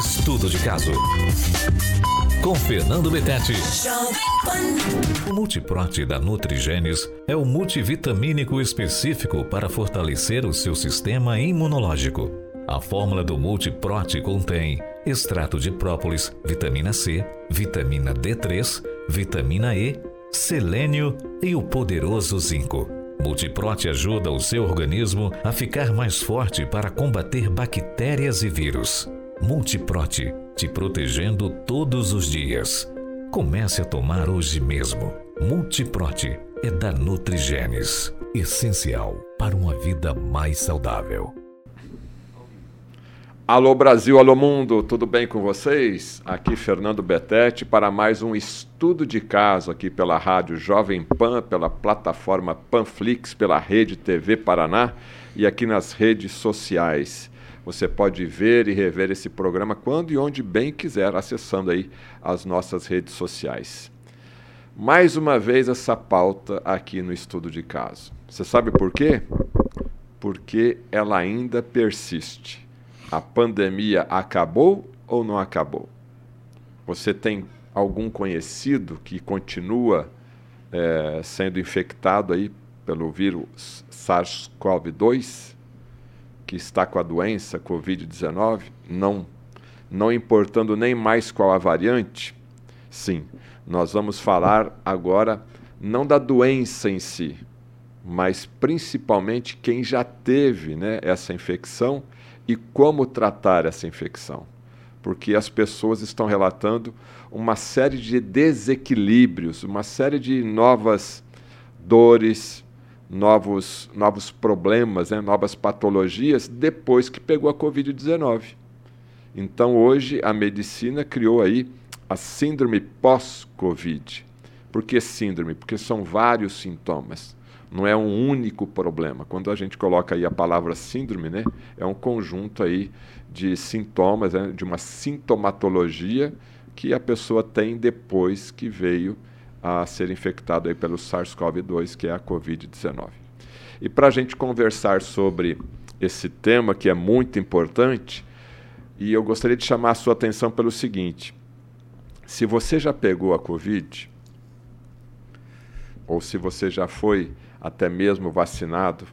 Estudo de caso. Com Fernando Betete. O Multiprote da Nutrigenes é o multivitamínico específico para fortalecer o seu sistema imunológico. A fórmula do Multiprote contém extrato de própolis, vitamina C, vitamina D3, vitamina E, selênio e o poderoso zinco. Multiprote ajuda o seu organismo a ficar mais forte para combater bactérias e vírus. Multiprote, te protegendo todos os dias. Comece a tomar hoje mesmo. Multiprote é da Nutrigenes, essencial para uma vida mais saudável. Alô Brasil, alô mundo, tudo bem com vocês? Aqui Fernando Betete para mais um estudo de caso aqui pela rádio Jovem Pan, pela plataforma Panflix, pela Rede TV Paraná e aqui nas redes sociais. Você pode ver e rever esse programa quando e onde bem quiser, acessando aí as nossas redes sociais. Mais uma vez essa pauta aqui no estudo de caso. Você sabe por quê? Porque ela ainda persiste a pandemia acabou ou não acabou? Você tem algum conhecido que continua é, sendo infectado aí pelo vírus SARS-CoV-2, que está com a doença Covid-19, não, não importando nem mais qual a variante? Sim, nós vamos falar agora não da doença em si, mas principalmente quem já teve né, essa infecção e como tratar essa infecção. Porque as pessoas estão relatando uma série de desequilíbrios, uma série de novas dores, novos, novos problemas, né, novas patologias depois que pegou a Covid-19. Então hoje a medicina criou aí a síndrome pós-Covid. Por que síndrome? Porque são vários sintomas não é um único problema. Quando a gente coloca aí a palavra síndrome, né, é um conjunto aí de sintomas, né, de uma sintomatologia que a pessoa tem depois que veio a ser infectado aí pelo SARS-CoV-2, que é a COVID-19. E para a gente conversar sobre esse tema que é muito importante, e eu gostaria de chamar a sua atenção pelo seguinte: se você já pegou a Covid, ou se você já foi até mesmo vacinado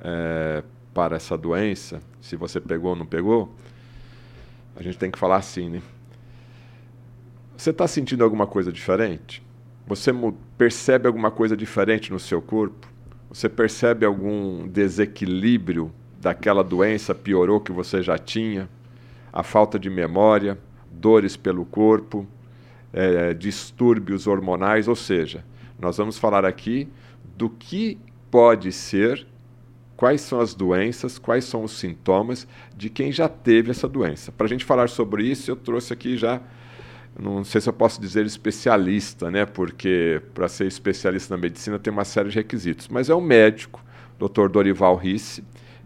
é, para essa doença, se você pegou ou não pegou, a gente tem que falar assim, né? Você está sentindo alguma coisa diferente? Você percebe alguma coisa diferente no seu corpo? Você percebe algum desequilíbrio daquela doença piorou que você já tinha? A falta de memória, dores pelo corpo, é, distúrbios hormonais, ou seja, nós vamos falar aqui do que pode ser, quais são as doenças, quais são os sintomas de quem já teve essa doença. Para a gente falar sobre isso, eu trouxe aqui já, não sei se eu posso dizer especialista, né? porque para ser especialista na medicina tem uma série de requisitos, mas é um médico, Dr. Dorival Risse,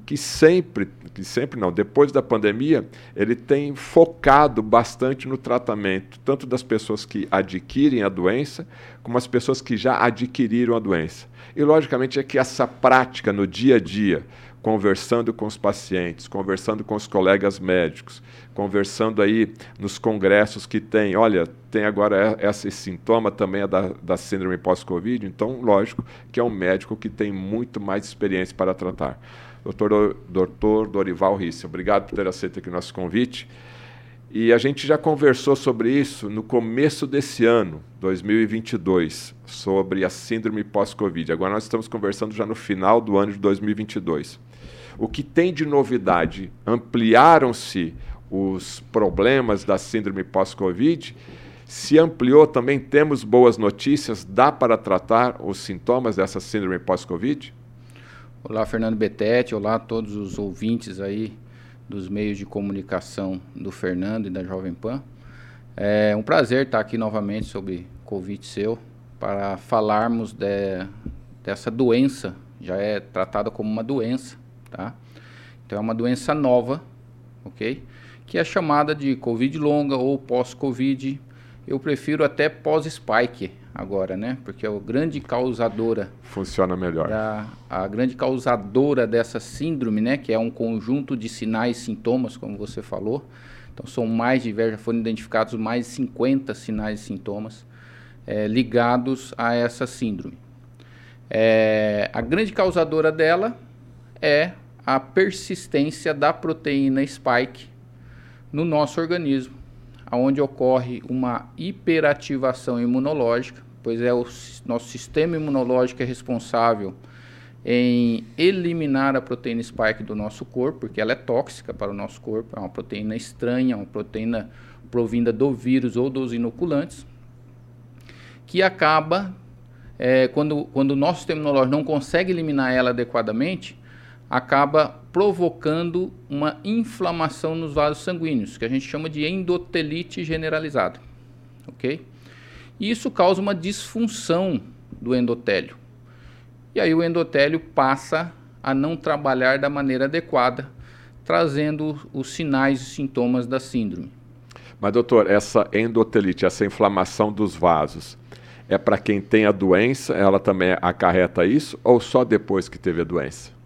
que sempre, que sempre não, depois da pandemia, ele tem focado bastante no tratamento, tanto das pessoas que adquirem a doença, como as pessoas que já adquiriram a doença. E, logicamente, é que essa prática no dia a dia, conversando com os pacientes, conversando com os colegas médicos, conversando aí nos congressos que tem, olha, tem agora esse sintoma também é da, da síndrome pós-Covid, então, lógico que é um médico que tem muito mais experiência para tratar. Doutor, doutor Dorival Risse, obrigado por ter aceito aqui o nosso convite. E a gente já conversou sobre isso no começo desse ano, 2022, sobre a síndrome pós-Covid. Agora nós estamos conversando já no final do ano de 2022. O que tem de novidade? Ampliaram-se os problemas da síndrome pós-Covid? Se ampliou, também temos boas notícias? Dá para tratar os sintomas dessa síndrome pós-Covid? Olá, Fernando Betete. Olá a todos os ouvintes aí dos meios de comunicação do Fernando e da Jovem Pan. É um prazer estar aqui novamente sobre Covid seu para falarmos de, dessa doença, já é tratada como uma doença, tá? Então é uma doença nova, ok? Que é chamada de Covid longa ou pós-Covid. Eu prefiro até pós-spike agora, né? Porque é a grande causadora. Funciona melhor. Da, a grande causadora dessa síndrome, né? Que é um conjunto de sinais e sintomas, como você falou. Então são mais diversos, já foram identificados mais de 50 sinais e sintomas é, ligados a essa síndrome. É, a grande causadora dela é a persistência da proteína spike no nosso organismo, onde ocorre uma hiperativação imunológica, pois é o nosso sistema imunológico é responsável em eliminar a proteína spike do nosso corpo, porque ela é tóxica para o nosso corpo, é uma proteína estranha, uma proteína provinda do vírus ou dos inoculantes, que acaba, é, quando, quando o nosso sistema imunológico não consegue eliminar ela adequadamente, acaba provocando uma inflamação nos vasos sanguíneos, que a gente chama de endotelite generalizada, ok? E isso causa uma disfunção do endotélio. E aí o endotélio passa a não trabalhar da maneira adequada, trazendo os sinais e sintomas da síndrome. Mas, doutor, essa endotelite, essa inflamação dos vasos, é para quem tem a doença, ela também acarreta isso, ou só depois que teve a doença?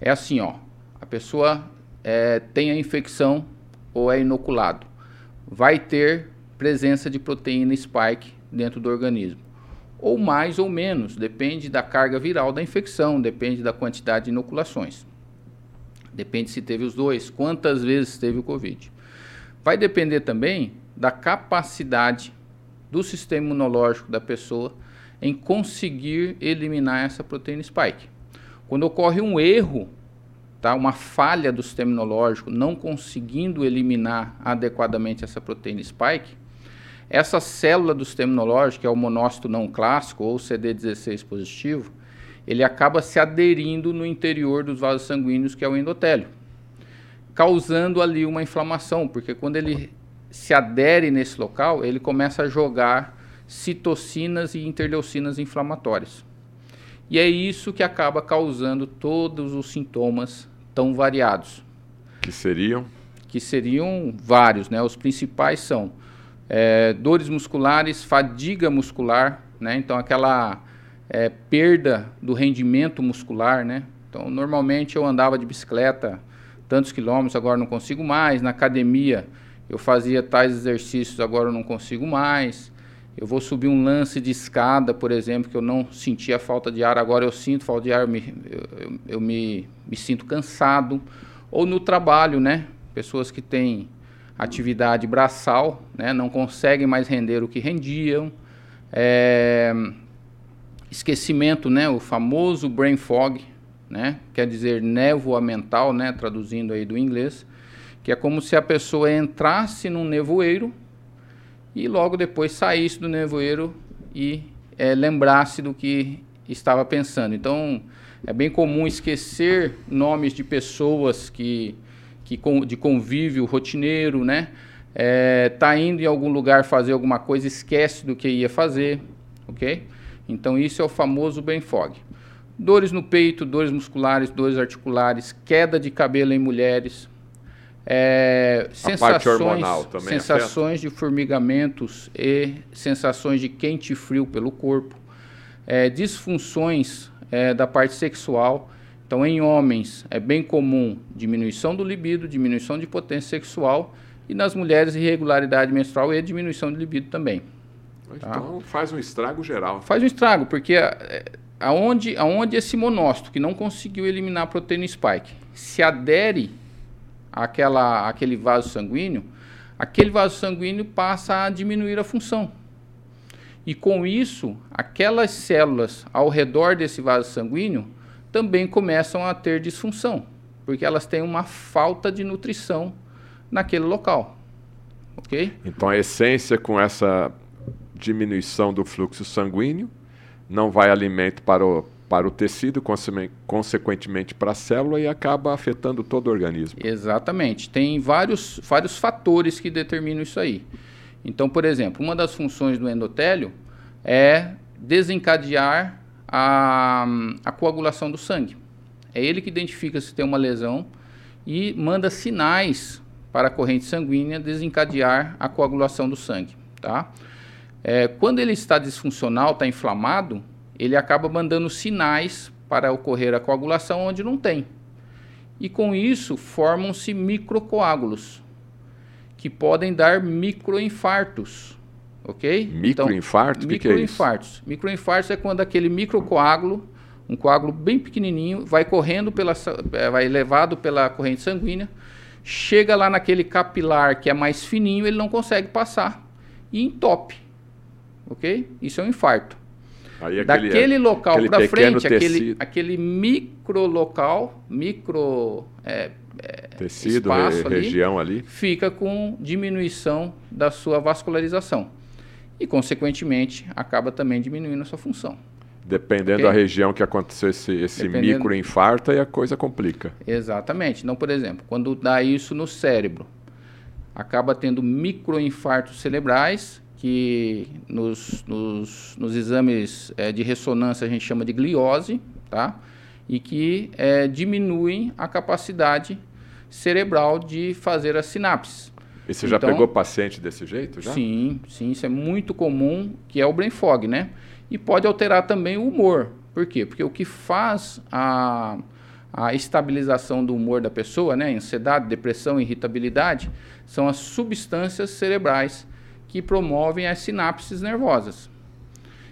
É assim, ó, a pessoa é, tem a infecção ou é inoculado, vai ter presença de proteína spike dentro do organismo ou mais ou menos, depende da carga viral da infecção, depende da quantidade de inoculações. Depende se teve os dois, quantas vezes teve o Covid. Vai depender também da capacidade do sistema imunológico da pessoa em conseguir eliminar essa proteína spike. Quando ocorre um erro, tá, uma falha do sistema imunológico não conseguindo eliminar adequadamente essa proteína spike, essa célula do sistema imunológico, que é o monócito não clássico ou CD16 positivo, ele acaba se aderindo no interior dos vasos sanguíneos, que é o endotélio, causando ali uma inflamação, porque quando ele se adere nesse local, ele começa a jogar citocinas e interleucinas inflamatórias. E é isso que acaba causando todos os sintomas tão variados. Que seriam? Que seriam vários, né? Os principais são é, dores musculares, fadiga muscular, né? Então aquela é, perda do rendimento muscular, né? Então normalmente eu andava de bicicleta tantos quilômetros, agora não consigo mais. Na academia eu fazia tais exercícios, agora eu não consigo mais. Eu vou subir um lance de escada, por exemplo, que eu não sentia falta de ar, agora eu sinto falta de ar, eu me, eu, eu me, me sinto cansado. Ou no trabalho, né? Pessoas que têm atividade braçal, né, não conseguem mais render o que rendiam. É, esquecimento, né, o famoso brain fog, né, quer dizer névoa mental, né, traduzindo aí do inglês, que é como se a pessoa entrasse num nevoeiro e logo depois saísse do nevoeiro e é, lembrasse do que estava pensando. Então, é bem comum esquecer nomes de pessoas que que de convívio rotineiro, né? É, tá indo em algum lugar fazer alguma coisa, esquece do que ia fazer, ok? Então isso é o famoso brain fog. Dores no peito, dores musculares, dores articulares, queda de cabelo em mulheres, é, sensações, sensações de formigamentos e sensações de quente e frio pelo corpo, é, disfunções é, da parte sexual, então, em homens é bem comum diminuição do libido, diminuição de potência sexual e nas mulheres irregularidade menstrual e diminuição de libido também. Tá? Então faz um estrago geral. Faz um estrago, porque é, aonde, aonde esse monócito que não conseguiu eliminar a proteína spike se adere àquela, àquele vaso sanguíneo, aquele vaso sanguíneo passa a diminuir a função. E com isso, aquelas células ao redor desse vaso sanguíneo também começam a ter disfunção, porque elas têm uma falta de nutrição naquele local. Ok? Então a essência com essa diminuição do fluxo sanguíneo não vai alimento para o, para o tecido, consequentemente para a célula e acaba afetando todo o organismo. Exatamente. Tem vários, vários fatores que determinam isso aí. Então, por exemplo, uma das funções do endotélio é desencadear a, a coagulação do sangue. É ele que identifica se tem uma lesão e manda sinais para a corrente sanguínea desencadear a coagulação do sangue. Tá? É, quando ele está disfuncional, está inflamado, ele acaba mandando sinais para ocorrer a coagulação onde não tem. E com isso formam-se microcoágulos. que podem dar microinfartos, ok? Microinfarto? Então, microinfartos. É microinfartos é quando aquele microcoágulo, um coágulo bem pequenininho, vai correndo pela, é, vai levado pela corrente sanguínea, chega lá naquele capilar que é mais fininho, ele não consegue passar e entope, ok? Isso é um infarto. Aí aquele, Daquele local para frente, aquele, aquele micro local, micro é, é, tecido, espaço re, ali, região ali, fica com diminuição da sua vascularização. E, consequentemente, acaba também diminuindo a sua função. Dependendo okay? da região que aconteceu esse, esse microinfarto, aí a coisa complica. Exatamente. Então, por exemplo, quando dá isso no cérebro, acaba tendo microinfartos cerebrais, que nos, nos, nos exames é, de ressonância a gente chama de gliose, tá? E que é, diminuem a capacidade cerebral de fazer as sinapses. E você já então, pegou paciente desse jeito? Já? Sim, sim, isso é muito comum, que é o brain fog, né? E pode alterar também o humor. Por quê? Porque o que faz a, a estabilização do humor da pessoa, né? Ansiedade, depressão, irritabilidade, são as substâncias cerebrais que promovem as sinapses nervosas.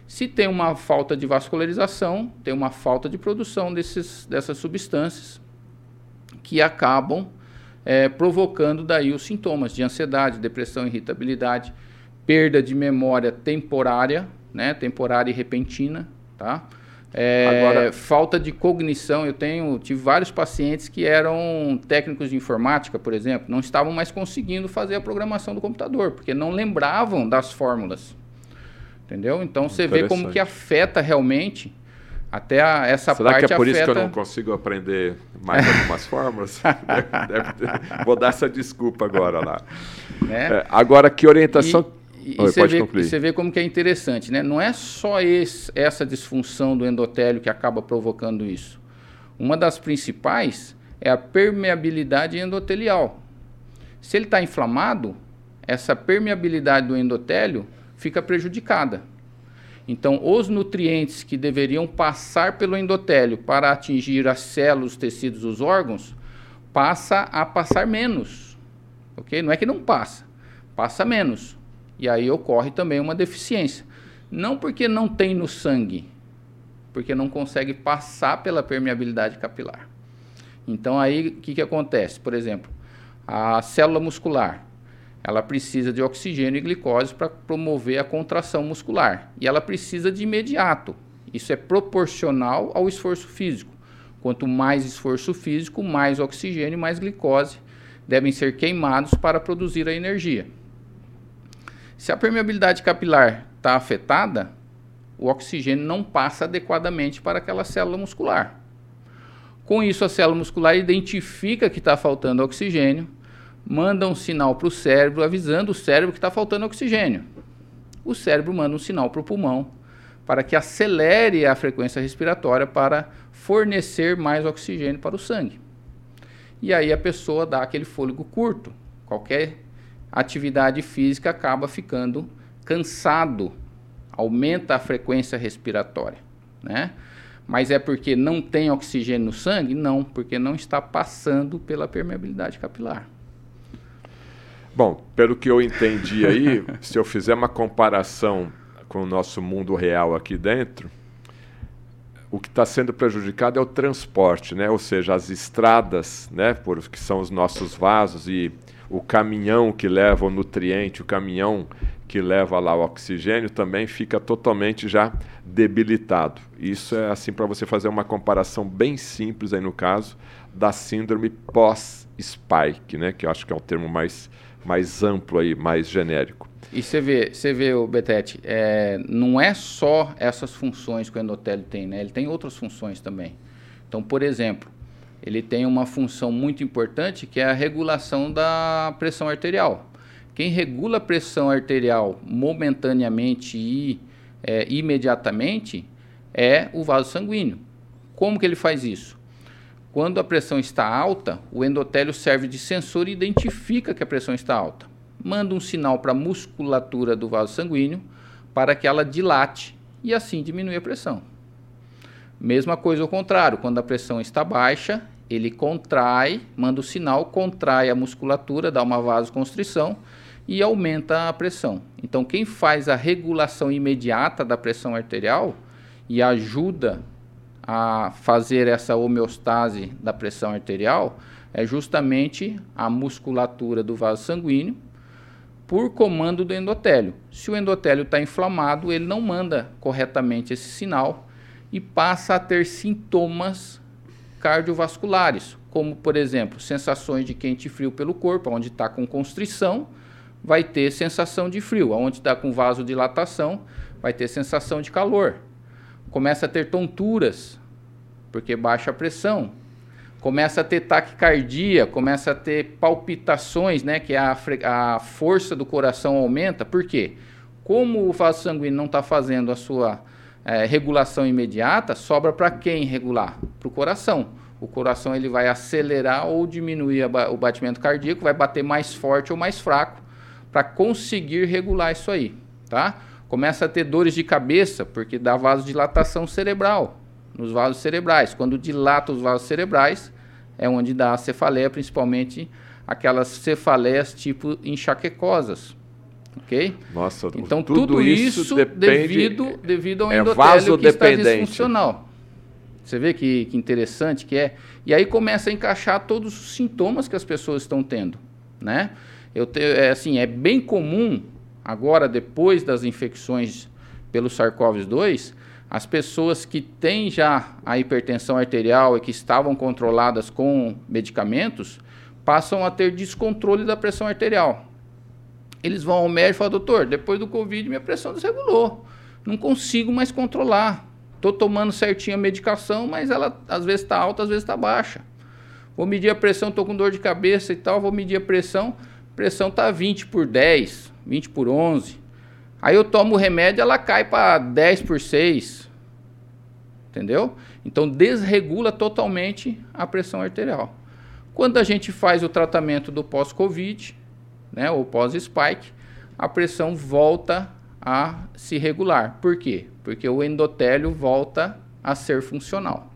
Se tem uma falta de vascularização, tem uma falta de produção desses, dessas substâncias que acabam é, provocando daí os sintomas de ansiedade, depressão, irritabilidade, perda de memória temporária, né, temporária e repentina, tá? É, Agora, falta de cognição. Eu tenho, tive vários pacientes que eram técnicos de informática, por exemplo, não estavam mais conseguindo fazer a programação do computador, porque não lembravam das fórmulas. Entendeu? Então você vê como que afeta realmente até a, essa Será parte. Será que é por afeta... isso que eu não consigo aprender mais algumas fórmulas? deve, deve, vou dar essa desculpa agora lá. Né? É, agora, que orientação. E e, Oi, você, vê, você vê como que é interessante, né? Não é só esse, essa disfunção do endotélio que acaba provocando isso. Uma das principais é a permeabilidade endotelial. Se ele está inflamado, essa permeabilidade do endotélio fica prejudicada. Então, os nutrientes que deveriam passar pelo endotélio para atingir as células, os tecidos, os órgãos, passa a passar menos. Ok? Não é que não passa, passa menos. E aí ocorre também uma deficiência. Não porque não tem no sangue, porque não consegue passar pela permeabilidade capilar. Então aí o que, que acontece? Por exemplo, a célula muscular, ela precisa de oxigênio e glicose para promover a contração muscular. E ela precisa de imediato. Isso é proporcional ao esforço físico. Quanto mais esforço físico, mais oxigênio e mais glicose devem ser queimados para produzir a energia. Se a permeabilidade capilar está afetada, o oxigênio não passa adequadamente para aquela célula muscular. Com isso, a célula muscular identifica que está faltando oxigênio, manda um sinal para o cérebro, avisando o cérebro que está faltando oxigênio. O cérebro manda um sinal para o pulmão para que acelere a frequência respiratória para fornecer mais oxigênio para o sangue. E aí a pessoa dá aquele fôlego curto. Qualquer atividade física acaba ficando cansado, aumenta a frequência respiratória, né? Mas é porque não tem oxigênio no sangue? Não, porque não está passando pela permeabilidade capilar. Bom, pelo que eu entendi aí, se eu fizer uma comparação com o nosso mundo real aqui dentro, o que está sendo prejudicado é o transporte, né? ou seja, as estradas, né? Por, que são os nossos vasos e o caminhão que leva o nutriente, o caminhão que leva lá o oxigênio também fica totalmente já debilitado. Isso é assim para você fazer uma comparação bem simples aí no caso da síndrome pós-spike, né, que eu acho que é um termo mais mais amplo aí, mais genérico. E você vê, você vê o Betete, é, não é só essas funções que o endotélio tem, né? Ele tem outras funções também. Então, por exemplo, ele tem uma função muito importante que é a regulação da pressão arterial. Quem regula a pressão arterial momentaneamente e é, imediatamente é o vaso sanguíneo. Como que ele faz isso? Quando a pressão está alta, o endotélio serve de sensor e identifica que a pressão está alta. Manda um sinal para a musculatura do vaso sanguíneo para que ela dilate e assim diminui a pressão. Mesma coisa ao contrário, quando a pressão está baixa, Ele contrai, manda o sinal, contrai a musculatura, dá uma vasoconstrição e aumenta a pressão. Então, quem faz a regulação imediata da pressão arterial e ajuda a fazer essa homeostase da pressão arterial é justamente a musculatura do vaso sanguíneo por comando do endotélio. Se o endotélio está inflamado, ele não manda corretamente esse sinal e passa a ter sintomas cardiovasculares, como por exemplo, sensações de quente e frio pelo corpo, onde está com constrição, vai ter sensação de frio, onde está com vasodilatação, vai ter sensação de calor. Começa a ter tonturas, porque baixa a pressão. Começa a ter taquicardia, começa a ter palpitações, né, que a, a força do coração aumenta. Por quê? Como o vaso sanguíneo não está fazendo a sua é, regulação imediata, sobra para quem regular? Para o coração. O coração ele vai acelerar ou diminuir o batimento cardíaco, vai bater mais forte ou mais fraco para conseguir regular isso aí, tá? Começa a ter dores de cabeça porque dá vasodilatação cerebral nos vasos cerebrais. Quando dilata os vasos cerebrais, é onde dá a cefaleia, principalmente aquelas cefaleias tipo enxaquecosas ok? Nossa, então tudo, tudo isso, isso devido, devido ao é endotélio que está disfuncional. Você vê que, que interessante que é. E aí começa a encaixar todos os sintomas que as pessoas estão tendo, né? Eu te, é assim, é bem comum agora depois das infecções pelo SARS-CoV-2, as pessoas que têm já a hipertensão arterial e que estavam controladas com medicamentos passam a ter descontrole da pressão arterial eles vão ao médico e falam, doutor, depois do Covid minha pressão desregulou. Não consigo mais controlar. Estou tomando certinho a medicação, mas ela às vezes está alta, às vezes está baixa. Vou medir a pressão, estou com dor de cabeça e tal, vou medir a pressão, pressão está 20 por 10, 20 por 11. Aí eu tomo o remédio, ela cai para 10 por 6. Entendeu? Então desregula totalmente a pressão arterial. Quando a gente faz o tratamento do pós-Covid, né, ou pós-spike, a pressão volta a se regular. Por quê? Porque o endotélio volta a ser funcional.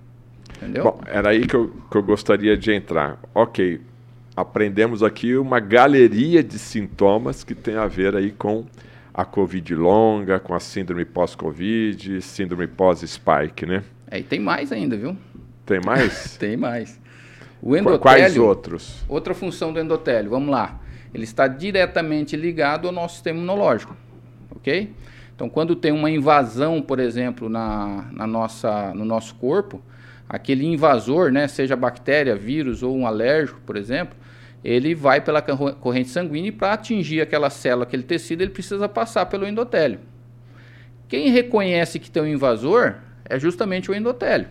Entendeu? Bom, era aí que eu, que eu gostaria de entrar. Ok, aprendemos aqui uma galeria de sintomas que tem a ver aí com a Covid longa, com a síndrome pós-Covid, síndrome pós-spike, né? É, e tem mais ainda, viu? Tem mais? tem mais. O endotélio. Quais outros? Outra função do endotélio, vamos lá ele está diretamente ligado ao nosso sistema imunológico, ok? Então, quando tem uma invasão, por exemplo, na, na nossa, no nosso corpo, aquele invasor, né, seja bactéria, vírus ou um alérgico, por exemplo, ele vai pela corrente sanguínea e para atingir aquela célula, aquele tecido, ele precisa passar pelo endotélio. Quem reconhece que tem um invasor é justamente o endotélio,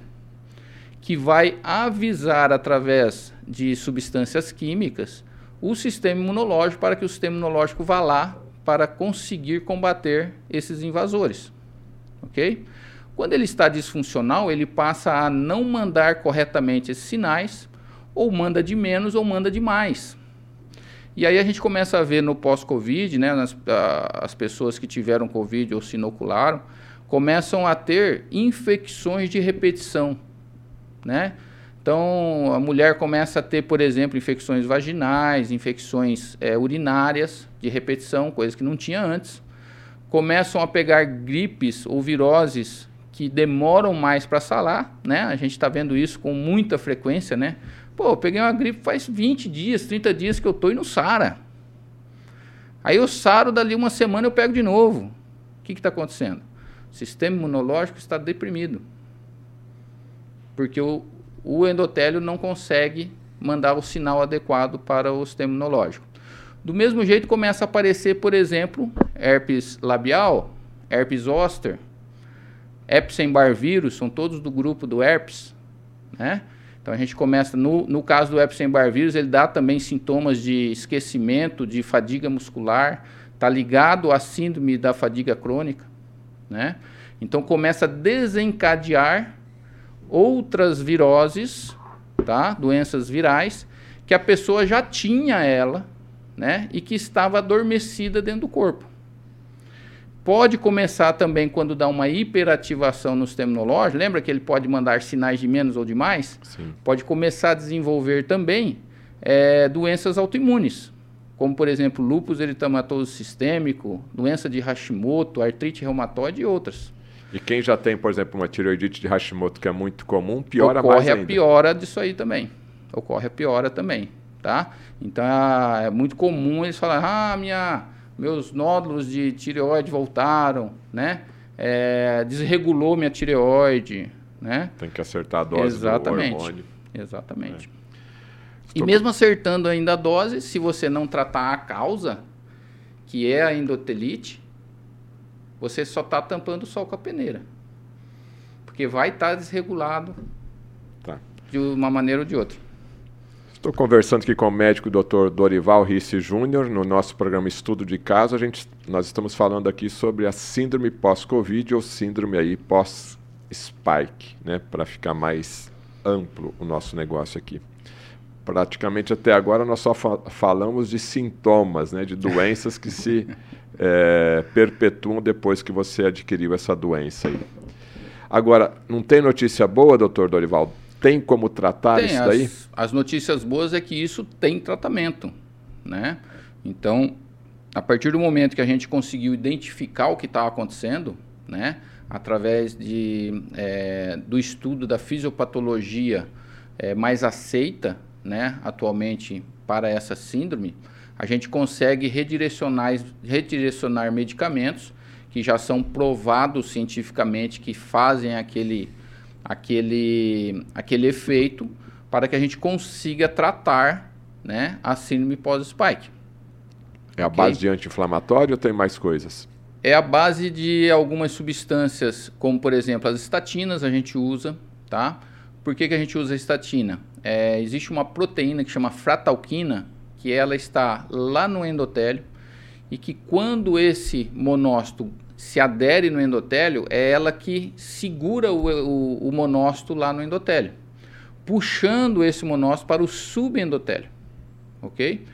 que vai avisar através de substâncias químicas o sistema imunológico para que o sistema imunológico vá lá para conseguir combater esses invasores. Ok? Quando ele está disfuncional, ele passa a não mandar corretamente esses sinais, ou manda de menos ou manda de mais. E aí a gente começa a ver no pós-Covid, né, nas, as pessoas que tiveram Covid ou se inocularam, começam a ter infecções de repetição, né? Então, a mulher começa a ter, por exemplo, infecções vaginais, infecções é, urinárias de repetição, coisas que não tinha antes. Começam a pegar gripes ou viroses que demoram mais para salar, né? A gente está vendo isso com muita frequência, né? Pô, eu peguei uma gripe faz 20 dias, 30 dias que eu tô e não sara. Aí eu saro, dali uma semana eu pego de novo. O que está acontecendo? O sistema imunológico está deprimido. Porque o, o endotélio não consegue mandar o sinal adequado para o sistema imunológico. Do mesmo jeito começa a aparecer, por exemplo, herpes labial, herpes zoster, Epstein-Barr vírus, são todos do grupo do herpes, né? Então a gente começa, no, no caso do Epstein-Barr vírus, ele dá também sintomas de esquecimento, de fadiga muscular, está ligado à síndrome da fadiga crônica, né? Então começa a desencadear outras viroses, tá? Doenças virais que a pessoa já tinha ela, né? E que estava adormecida dentro do corpo. Pode começar também quando dá uma hiperativação no sistema imunológico. Lembra que ele pode mandar sinais de menos ou de mais? Sim. Pode começar a desenvolver também é, doenças autoimunes, como por exemplo lúpus eritematoso sistêmico, doença de Hashimoto, artrite reumatoide e outras. E quem já tem, por exemplo, uma tireoidite de Hashimoto que é muito comum, piora Ocorre mais ainda. Ocorre a piora disso aí também. Ocorre a piora também, tá? Então é muito comum eles falarem, ah, minha meus nódulos de tireoide voltaram, né? É, desregulou minha tireoide, né? Tem que acertar a dose Exatamente. do hormônio. Exatamente. É. E mesmo acertando ainda a dose, se você não tratar a causa, que é a endotelite, você só está tampando o sol com a peneira. Porque vai estar tá desregulado tá. de uma maneira ou de outra. Estou conversando aqui com o médico Dr. Dorival Risse Júnior no nosso programa Estudo de Caso. A gente, nós estamos falando aqui sobre a síndrome pós-Covid ou síndrome aí pós-spike, né, para ficar mais amplo o nosso negócio aqui. Praticamente até agora nós só fa falamos de sintomas, né, de doenças que se é, perpetuam depois que você adquiriu essa doença aí. Agora, não tem notícia boa, doutor Dorival? Tem como tratar tem, isso daí? As, as notícias boas é que isso tem tratamento, né? Então, a partir do momento que a gente conseguiu identificar o que estava acontecendo, né? Através de, é, do estudo da fisiopatologia é, mais aceita, né? Atualmente para essa síndrome, a gente consegue redirecionar, redirecionar medicamentos que já são provados cientificamente que fazem aquele aquele, aquele efeito para que a gente consiga tratar né, a síndrome pós-spike. É a okay? base de anti-inflamatório ou tem mais coisas? É a base de algumas substâncias, como por exemplo as estatinas, a gente usa, tá? Por que, que a gente usa a estatina? É, existe uma proteína que chama fratalquina, que ela está lá no endotélio, e que quando esse monócito se adere no endotélio, é ela que segura o, o, o monócito lá no endotélio, puxando esse monócito para o subendotélio. Ok?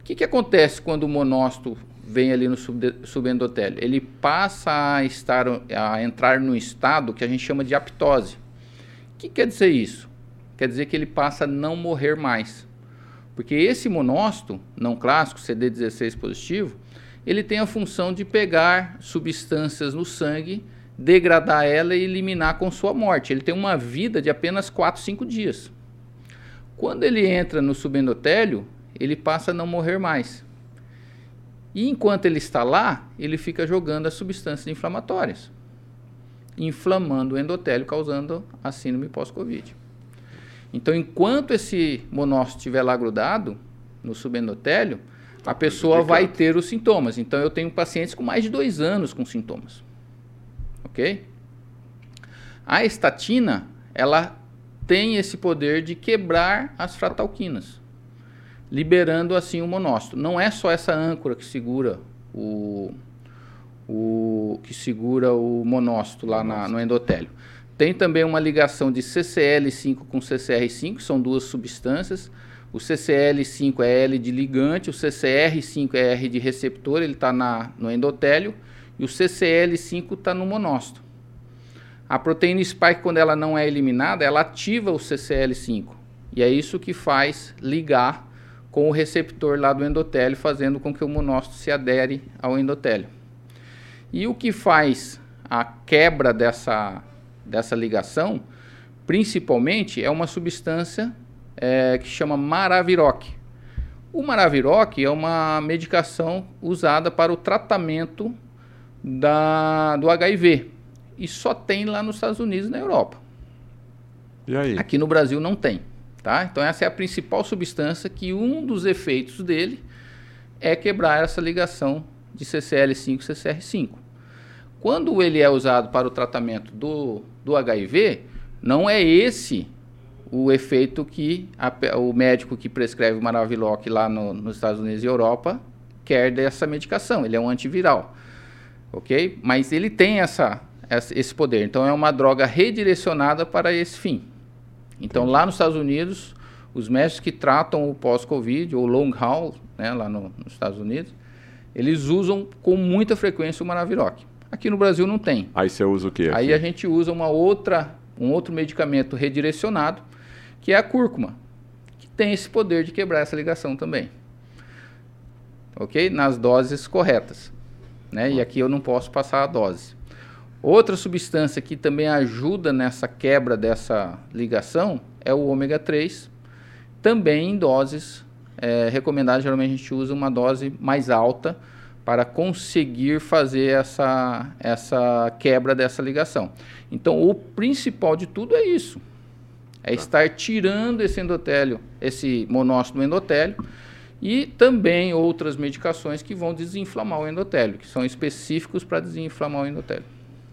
O que, que acontece quando o monócito vem ali no sub, subendotélio? Ele passa a, estar, a entrar no estado que a gente chama de aptose. O que quer dizer isso? Quer dizer que ele passa a não morrer mais. Porque esse monócito não clássico, CD16 positivo, ele tem a função de pegar substâncias no sangue, degradar ela e eliminar com sua morte. Ele tem uma vida de apenas 4, 5 dias. Quando ele entra no subendotélio, ele passa a não morrer mais. E enquanto ele está lá, ele fica jogando as substâncias inflamatórias, inflamando o endotélio, causando a síndrome pós-Covid. Então, enquanto esse monócito estiver lá grudado no subendotélio, a pessoa vai ter os sintomas. Então, eu tenho pacientes com mais de dois anos com sintomas. Ok? A estatina, ela tem esse poder de quebrar as fratalquinas, liberando assim o monócito. Não é só essa âncora que segura o, o que segura o monócito lá na, no endotélio. Tem também uma ligação de CCL5 com CCR5, são duas substâncias. O CCL5 é L de ligante, o CCR5 é R de receptor, ele está no endotélio, e o CCL5 está no monócito. A proteína spike, quando ela não é eliminada, ela ativa o CCL5. E é isso que faz ligar com o receptor lá do endotélio, fazendo com que o monócito se adere ao endotélio. E o que faz a quebra dessa, dessa ligação, principalmente, é uma substância é, que chama Maraviroc. O Maraviroc é uma medicação usada para o tratamento da, do HIV e só tem lá nos Estados Unidos e na Europa. E aí? Aqui no Brasil não tem. Tá? Então essa é a principal substância que um dos efeitos dele é quebrar essa ligação de CCL5 e CCR5. Quando ele é usado para o tratamento do, do HIV, não é esse o efeito que a, o médico que prescreve o Maraviloc lá no, nos Estados Unidos e Europa quer dessa medicação. Ele é um antiviral, ok? Mas ele tem essa, essa, esse poder. Então é uma droga redirecionada para esse fim. Então lá nos Estados Unidos, os médicos que tratam o pós-Covid ou long haul, né, lá no, nos Estados Unidos, eles usam com muita frequência o Maraviroc. Aqui no Brasil não tem. Aí você usa o quê? Aí a gente usa uma outra, um outro medicamento redirecionado, que é a cúrcuma, que tem esse poder de quebrar essa ligação também. Ok? Nas doses corretas. Né? E aqui eu não posso passar a dose. Outra substância que também ajuda nessa quebra dessa ligação é o ômega 3, também em doses é, recomendadas. Geralmente a gente usa uma dose mais alta para conseguir fazer essa, essa quebra dessa ligação. Então, o principal de tudo é isso. É tá. estar tirando esse endotélio, esse monócito do endotélio, e também outras medicações que vão desinflamar o endotélio, que são específicos para desinflamar o endotélio.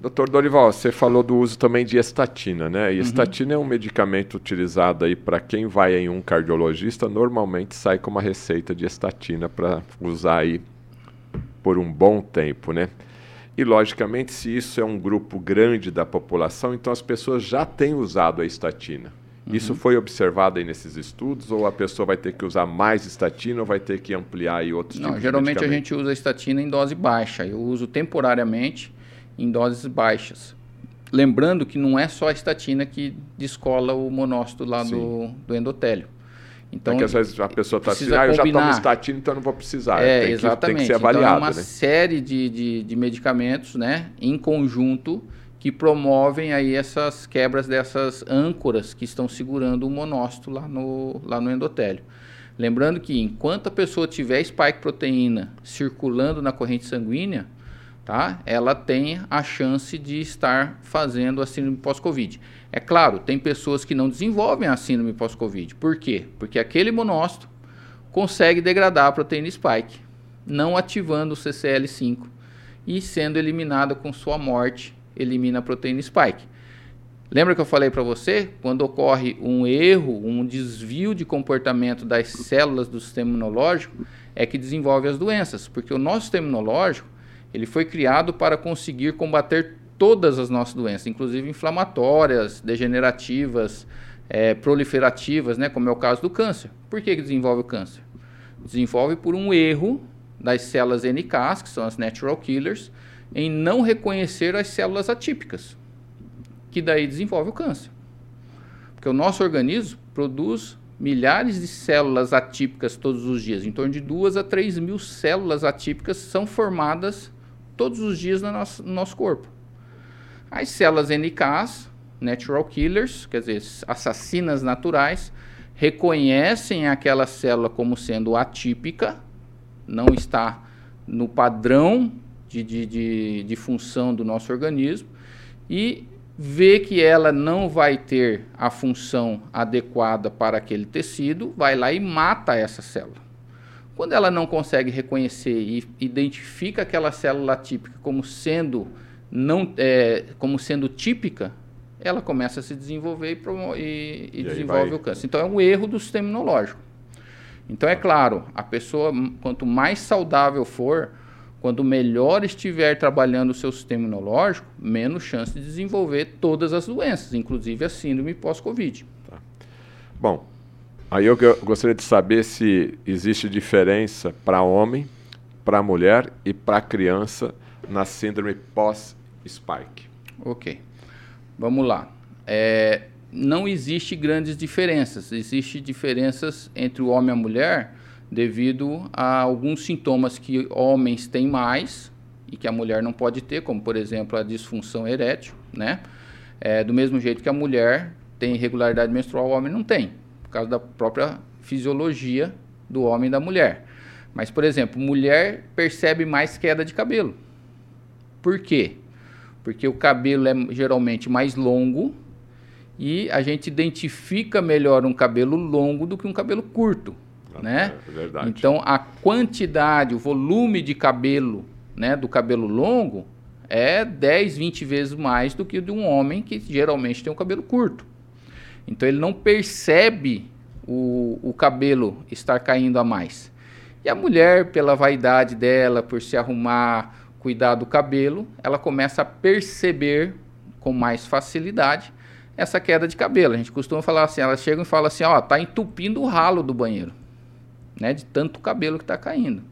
Doutor Dorival, você falou do uso também de estatina, né? E uhum. estatina é um medicamento utilizado aí para quem vai em um cardiologista, normalmente sai com uma receita de estatina para usar aí por um bom tempo, né? E logicamente, se isso é um grupo grande da população, então as pessoas já têm usado a estatina. Uhum. Isso foi observado aí nesses estudos ou a pessoa vai ter que usar mais estatina ou vai ter que ampliar aí outros Não, tipos geralmente a gente usa a estatina em dose baixa. Eu uso temporariamente em doses baixas. Lembrando que não é só a estatina que descola o monócito lá do, do endotélio. Então, é às vezes a pessoa está assim, ah, eu já tomo estatina, então não vou precisar. É, tem exatamente. Que, tem que ser avaliado. Então, é uma né? série de, de, de, medicamentos, né, em conjunto, que promovem aí essas quebras dessas âncoras que estão segurando o monócito lá no, lá no endotélio. Lembrando que enquanto a pessoa tiver spike proteína circulando na corrente sanguínea, tá? Ela tem a chance de estar fazendo a síndrome pós-Covid. É claro, tem pessoas que não desenvolvem a síndrome pós-Covid. Por quê? Porque aquele monócito consegue degradar a proteína spike, não ativando o CCL5 e sendo eliminada com sua morte, elimina a proteína spike. Lembra que eu falei para você? Quando ocorre um erro, um desvio de comportamento das células do sistema imunológico, é que desenvolve as doenças, porque o nosso sistema imunológico ele foi criado para conseguir combater todas as nossas doenças, inclusive inflamatórias, degenerativas, é, proliferativas, né, como é o caso do câncer. Por que, que desenvolve o câncer? Desenvolve por um erro das células NK, que são as natural killers, em não reconhecer as células atípicas, que daí desenvolve o câncer. Porque o nosso organismo produz milhares de células atípicas todos os dias, em torno de 2 a 3 mil células atípicas são formadas todos os dias no nosso, no nosso corpo. As células NKs, natural killers, quer dizer, assassinas naturais, reconhecem aquela célula como sendo atípica, não está no padrão de, de, de, de função do nosso organismo, e vê que ela não vai ter a função adequada para aquele tecido, vai lá e mata essa célula. Quando ela não consegue reconhecer e identifica aquela célula típica como sendo não é, como sendo típica, ela começa a se desenvolver e, e, e, e desenvolve o câncer. Então é um erro do sistema imunológico. Então é claro, a pessoa quanto mais saudável for, quanto melhor estiver trabalhando o seu sistema imunológico, menos chance de desenvolver todas as doenças, inclusive a síndrome pós-Covid. Tá. Bom, Aí eu gostaria de saber se existe diferença para homem, para mulher e para criança na síndrome pós-spike. Ok. Vamos lá. É, não existe grandes diferenças. Existem diferenças entre o homem e a mulher devido a alguns sintomas que homens têm mais e que a mulher não pode ter, como por exemplo a disfunção erétil, né? É, do mesmo jeito que a mulher tem irregularidade menstrual, o homem não tem causa da própria fisiologia do homem e da mulher. Mas, por exemplo, mulher percebe mais queda de cabelo. Por quê? Porque o cabelo é geralmente mais longo e a gente identifica melhor um cabelo longo do que um cabelo curto, ah, né? É verdade. Então, a quantidade, o volume de cabelo, né, do cabelo longo é 10, 20 vezes mais do que o de um homem que geralmente tem um cabelo curto. Então ele não percebe o, o cabelo estar caindo a mais. E a mulher, pela vaidade dela, por se arrumar, cuidar do cabelo, ela começa a perceber com mais facilidade essa queda de cabelo. A gente costuma falar assim, elas chegam e falam assim, ó, tá entupindo o ralo do banheiro, né, de tanto cabelo que está caindo.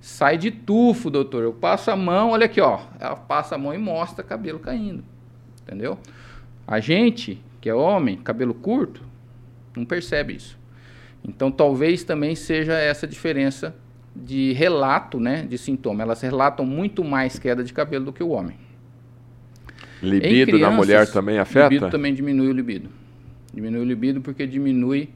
sai de tufo, doutor. Eu passo a mão, olha aqui, ó. Ela passa a mão e mostra cabelo caindo. Entendeu? A gente, que é homem, cabelo curto, não percebe isso. Então, talvez também seja essa diferença de relato, né, de sintoma. Elas relatam muito mais queda de cabelo do que o homem. Libido crianças, na mulher também afeta? Libido também diminui o libido. Diminui o libido porque diminui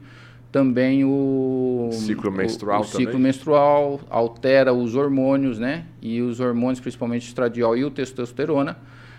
também o ciclo menstrual, o, o ciclo menstrual altera os hormônios, né? E os hormônios, principalmente o estradiol e o testosterona,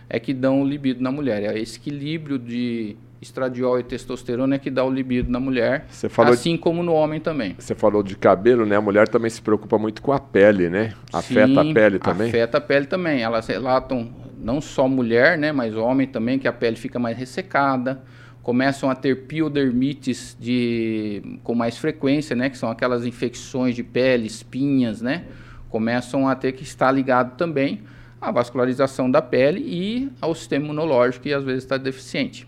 é que dão o libido na mulher. É esse equilíbrio de estradiol e testosterona é que dá o libido na mulher, assim de, como no homem também. Você falou de cabelo, né? A mulher também se preocupa muito com a pele, né? Afeta Sim, a pele também? afeta a pele também. Elas relatam, não só mulher, né? Mas homem também, que a pele fica mais ressecada, começam a ter piodermites de, com mais frequência, né? Que são aquelas infecções de pele, espinhas, né? Começam a ter que estar ligado também à vascularização da pele e ao sistema imunológico que às vezes está deficiente.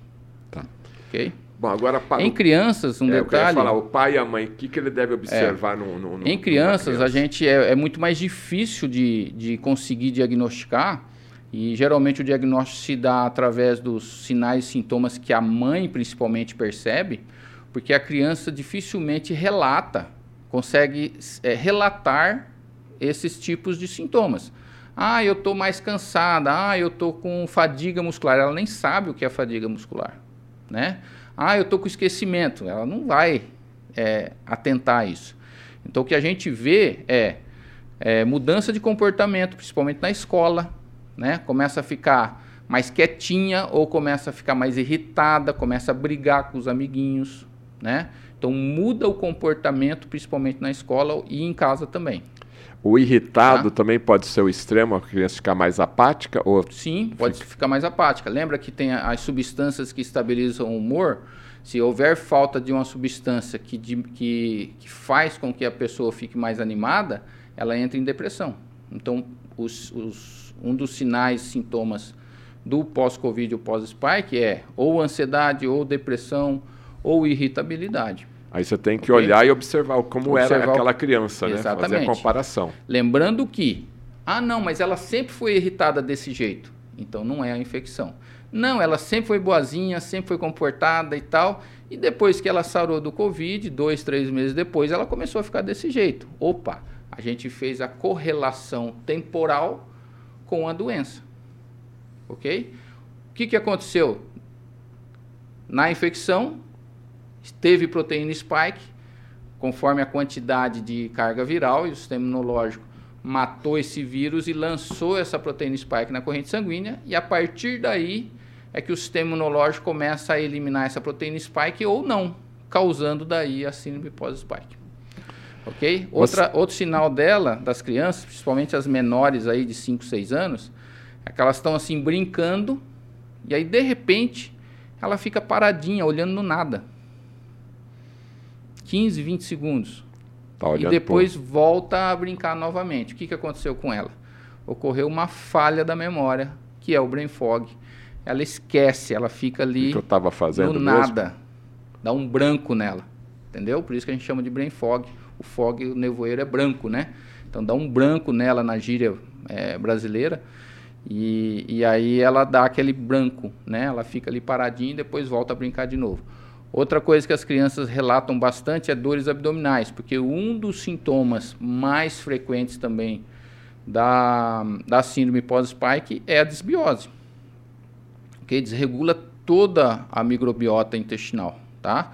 Ok? Bom, agora para em crianças, um é, detalhe. falar, o pai e a mãe, o que, que ele deve observar é, no, no, no, Em crianças, a gente é, é, muito mais difícil de, de conseguir diagnosticar e geralmente o diagnóstico se dá através dos sinais e sintomas que a mãe principalmente percebe, porque a criança dificilmente relata, consegue é, relatar esses tipos de sintomas. Ah, eu estou mais cansada. Ah, eu estou com fadiga muscular. Ela nem sabe o que é fadiga muscular, né? Ah, eu estou com esquecimento. Ela não vai é, atentar a isso. Então, o que a gente vê é, é mudança de comportamento, principalmente na escola, né? Começa a ficar mais quietinha ou começa a ficar mais irritada, começa a brigar com os amiguinhos, né? Então muda o comportamento, principalmente na escola e em casa também. O irritado tá? também pode ser o extremo, a criança ficar mais apática? Ou Sim, pode fica... ficar mais apática. Lembra que tem as substâncias que estabilizam o humor? Se houver falta de uma substância que, de, que, que faz com que a pessoa fique mais animada, ela entra em depressão. Então, os, os um dos sinais, sintomas do pós-Covid ou pós-spike é ou ansiedade, ou depressão, ou irritabilidade. Aí você tem que okay? olhar e observar como observar era aquela criança, né? Exatamente. Fazer a comparação. Lembrando que, ah não, mas ela sempre foi irritada desse jeito. Então não é a infecção. Não, ela sempre foi boazinha, sempre foi comportada e tal. E depois que ela sarou do Covid, dois, três meses depois, ela começou a ficar desse jeito. Opa, a gente fez a correlação temporal com a doença. Ok? O que, que aconteceu? Na infecção, teve proteína spike, conforme a quantidade de carga viral, e o sistema imunológico matou esse vírus e lançou essa proteína spike na corrente sanguínea, e a partir daí é que o sistema imunológico começa a eliminar essa proteína spike ou não, causando daí a síndrome pós-spike. Ok? Outra, Outro sinal dela, das crianças, principalmente as menores aí de 5, 6 anos, é que elas estão assim brincando e aí de repente ela fica paradinha, olhando no nada. 15, 20 segundos. Tá e depois volta a brincar novamente. O que, que aconteceu com ela? Ocorreu uma falha da memória, que é o brain fog. Ela esquece, ela fica ali que eu tava fazendo no nada. Mesmo? Dá um branco nela. Entendeu? Por isso que a gente chama de brain fog o fog, o nevoeiro é branco, né? Então dá um branco nela na gíria é, brasileira e, e aí ela dá aquele branco, né? Ela fica ali paradinha e depois volta a brincar de novo. Outra coisa que as crianças relatam bastante é dores abdominais, porque um dos sintomas mais frequentes também da, da síndrome pós-spike é a desbiose, que desregula toda a microbiota intestinal, tá?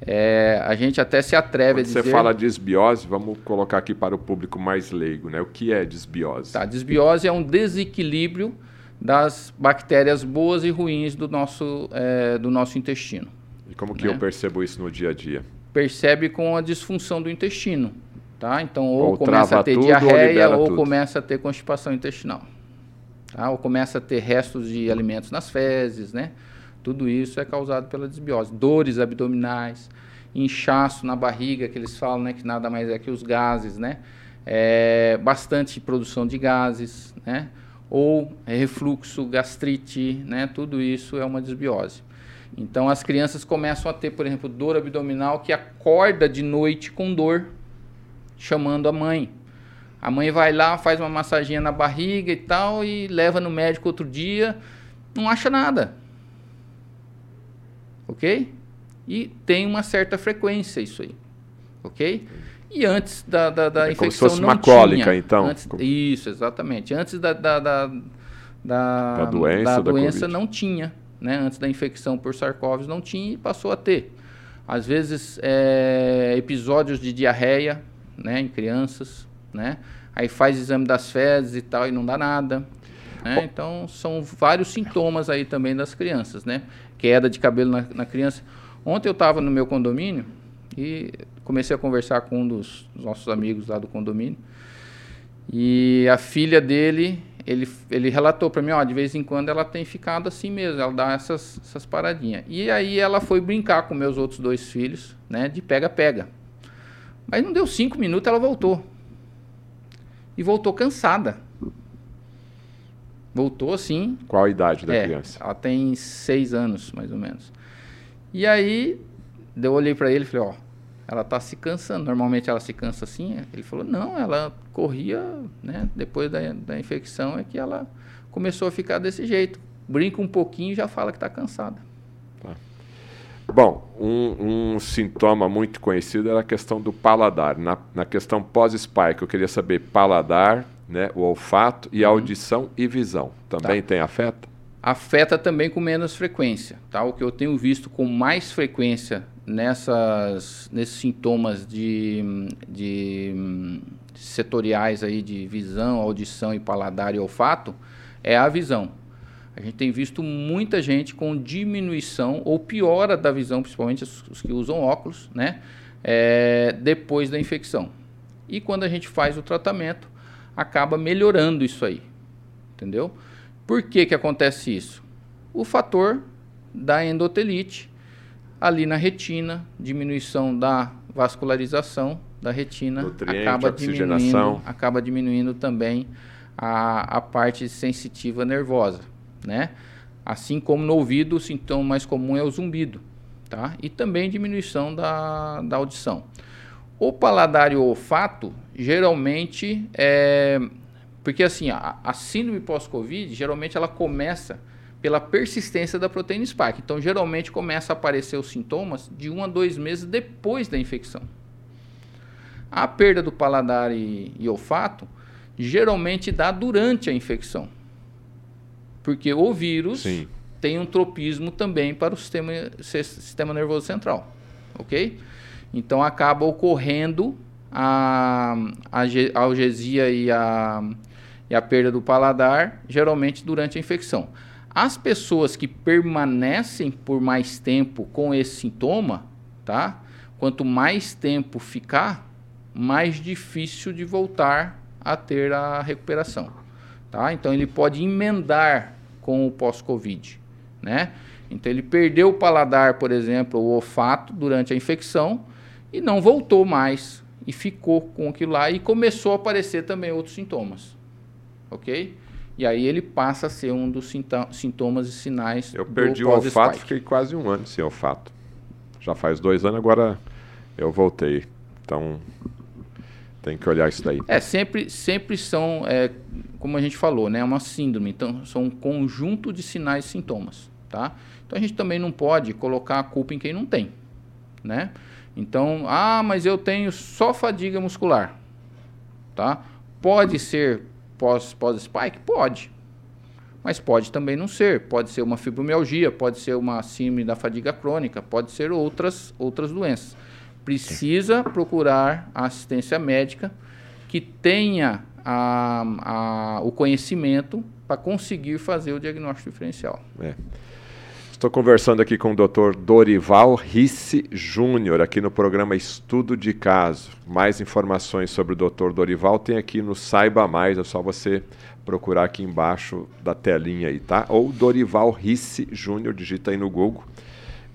É, a gente até se atreve Quando a dizer... você fala desbiose, vamos colocar aqui para o público mais leigo, né? O que é desbiose? Tá, desbiose é um desequilíbrio das bactérias boas e ruins do nosso, é, do nosso intestino. E como que né? eu percebo isso no dia a dia? Percebe com a disfunção do intestino, tá? Então, ou, ou começa a ter diarreia ou, ou começa a ter constipação intestinal. Tá? Ou começa a ter restos de alimentos nas fezes, né? Tudo isso é causado pela desbiose. Dores abdominais, inchaço na barriga, que eles falam né, que nada mais é que os gases, né? É, bastante produção de gases, né? Ou refluxo, gastrite, né? Tudo isso é uma desbiose. Então as crianças começam a ter, por exemplo, dor abdominal que acorda de noite com dor, chamando a mãe. A mãe vai lá, faz uma massaginha na barriga e tal, e leva no médico outro dia, não acha nada. Ok? E tem uma certa frequência isso aí. Ok? E antes da, da, da é infecção. Como se fosse uma cólica, então. Antes, isso, exatamente. Antes da, da, da, da, da doença, da doença não tinha. Né? Antes da infecção por sarcóvis não tinha e passou a ter. Às vezes, é, episódios de diarreia né, em crianças, né? Aí faz exame das fezes e tal e não dá nada. Né? Então, são vários sintomas aí também das crianças, né? Queda de cabelo na, na criança. Ontem eu estava no meu condomínio e comecei a conversar com um dos nossos amigos lá do condomínio. E a filha dele, ele, ele relatou para mim, ó, de vez em quando ela tem ficado assim mesmo, ela dá essas, essas paradinhas. E aí ela foi brincar com meus outros dois filhos, né, de pega-pega. Mas não deu cinco minutos, ela voltou. E voltou cansada. Voltou assim. Qual a idade da é, criança? Ela tem seis anos, mais ou menos. E aí, eu olhei para ele e falei, ó, ela está se cansando. Normalmente ela se cansa assim. Ele falou, não, ela corria, né? Depois da, da infecção é que ela começou a ficar desse jeito. Brinca um pouquinho e já fala que está cansada. Tá. Bom, um, um, sintoma muito conhecido era a questão do paladar. Na, na questão pós-spike, eu queria saber paladar, né, o olfato e a uhum. audição e visão. Também tá. tem afeta? Afeta também com menos frequência. Tá? O que eu tenho visto com mais frequência nessas, nesses sintomas de, de setoriais aí de visão, audição e paladar e olfato é a visão. A gente tem visto muita gente com diminuição ou piora da visão, principalmente os, que usam óculos, né? É, depois da infecção. E quando a gente faz o tratamento, acaba melhorando isso aí. Entendeu? Por que, que acontece isso? O fator da endotelite ali na retina, diminuição da vascularização da retina, acaba diminuindo, acaba diminuindo também a, a parte sensitiva nervosa, né? Assim como no ouvido, o sintoma mais comum é o zumbido, tá? E também diminuição da, da audição. O paladar e o olfato, geralmente, é... Porque assim, a, a síndrome pós-Covid, geralmente ela começa pela persistência da proteína spike. Então, geralmente começa a aparecer os sintomas de um a dois meses depois da infecção. A perda do paladar e, e olfato geralmente dá durante a infecção, porque o vírus Sim. tem um tropismo também para o sistema, sistema nervoso central, ok? Então acaba ocorrendo a, a, a algesia e a, e a perda do paladar, geralmente durante a infecção. As pessoas que permanecem por mais tempo com esse sintoma, tá? Quanto mais tempo ficar, mais difícil de voltar a ter a recuperação, tá? Então ele pode emendar com o pós-COVID, né? Então ele perdeu o paladar, por exemplo, o olfato durante a infecção e não voltou mais e ficou com aquilo lá e começou a aparecer também outros sintomas, ok? E aí ele passa a ser um dos sintomas e sinais Eu perdi o olfato, fiquei quase um ano sem olfato. Já faz dois anos, agora eu voltei. Então, tem que olhar isso daí. É, sempre, sempre são, é, como a gente falou, né, é uma síndrome. Então, são um conjunto de sinais e sintomas, tá? Então, a gente também não pode colocar a culpa em quem não tem, né? Então, ah, mas eu tenho só fadiga muscular, tá? Pode ser pós, pós-spike? Pode. Mas pode também não ser. Pode ser uma fibromialgia, pode ser uma síndrome da fadiga crônica, pode ser outras, outras doenças. Precisa procurar a assistência médica que tenha a, a, o conhecimento para conseguir fazer o diagnóstico diferencial. É. Estou conversando aqui com o Dr. Dorival Risse Júnior, aqui no programa Estudo de Caso. Mais informações sobre o Dr. Dorival tem aqui no Saiba Mais, é só você procurar aqui embaixo da telinha aí, tá? Ou Dorival Risse Júnior, digita aí no Google.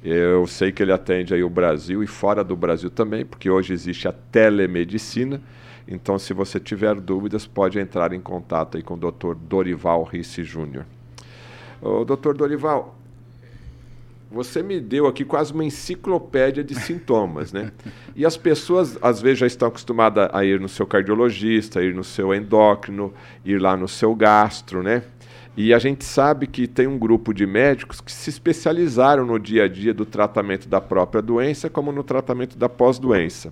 Eu sei que ele atende aí o Brasil e fora do Brasil também, porque hoje existe a telemedicina. Então, se você tiver dúvidas, pode entrar em contato aí com o Dr. Dorival Risse Júnior. Ô, Dr. Dorival, você me deu aqui quase uma enciclopédia de sintomas, né? E as pessoas, às vezes, já estão acostumadas a ir no seu cardiologista, ir no seu endócrino, ir lá no seu gastro, né? E a gente sabe que tem um grupo de médicos que se especializaram no dia a dia do tratamento da própria doença, como no tratamento da pós-doença.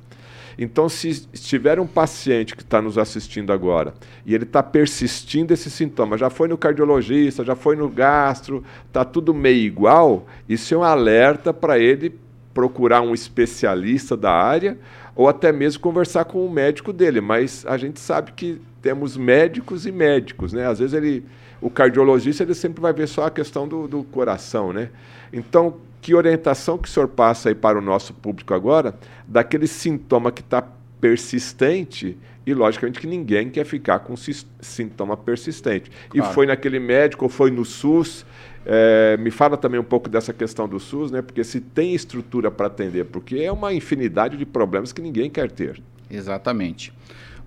Então, se tiver um paciente que está nos assistindo agora e ele está persistindo esse sintoma, já foi no cardiologista, já foi no gastro, está tudo meio igual, isso é um alerta para ele procurar um especialista da área ou até mesmo conversar com o médico dele. Mas a gente sabe que temos médicos e médicos, né? Às vezes ele, o cardiologista ele sempre vai ver só a questão do, do coração, né? Então que orientação que o senhor passa aí para o nosso público agora daquele sintoma que está persistente e logicamente que ninguém quer ficar com sintoma persistente. Claro. E foi naquele médico ou foi no SUS. É, me fala também um pouco dessa questão do SUS, né? Porque se tem estrutura para atender, porque é uma infinidade de problemas que ninguém quer ter. Exatamente.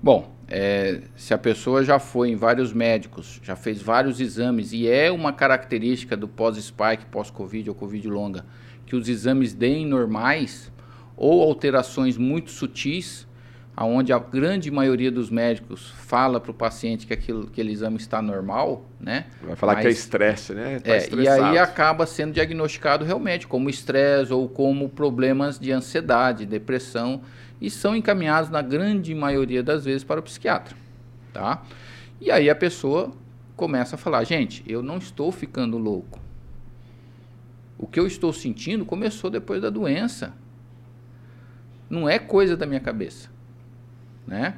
Bom, é, se a pessoa já foi em vários médicos, já fez vários exames e é uma característica do pós-spike, pós-covid ou covid longa, que os exames deem normais ou alterações muito sutis, aonde a grande maioria dos médicos fala para o paciente que aquilo, aquele exame está normal, né? Vai falar Mas, que é estresse, né? Tá é, e aí acaba sendo diagnosticado realmente como estresse ou como problemas de ansiedade, depressão e são encaminhados na grande maioria das vezes para o psiquiatra, tá? E aí a pessoa começa a falar, gente, eu não estou ficando louco. O que eu estou sentindo começou depois da doença. Não é coisa da minha cabeça, né?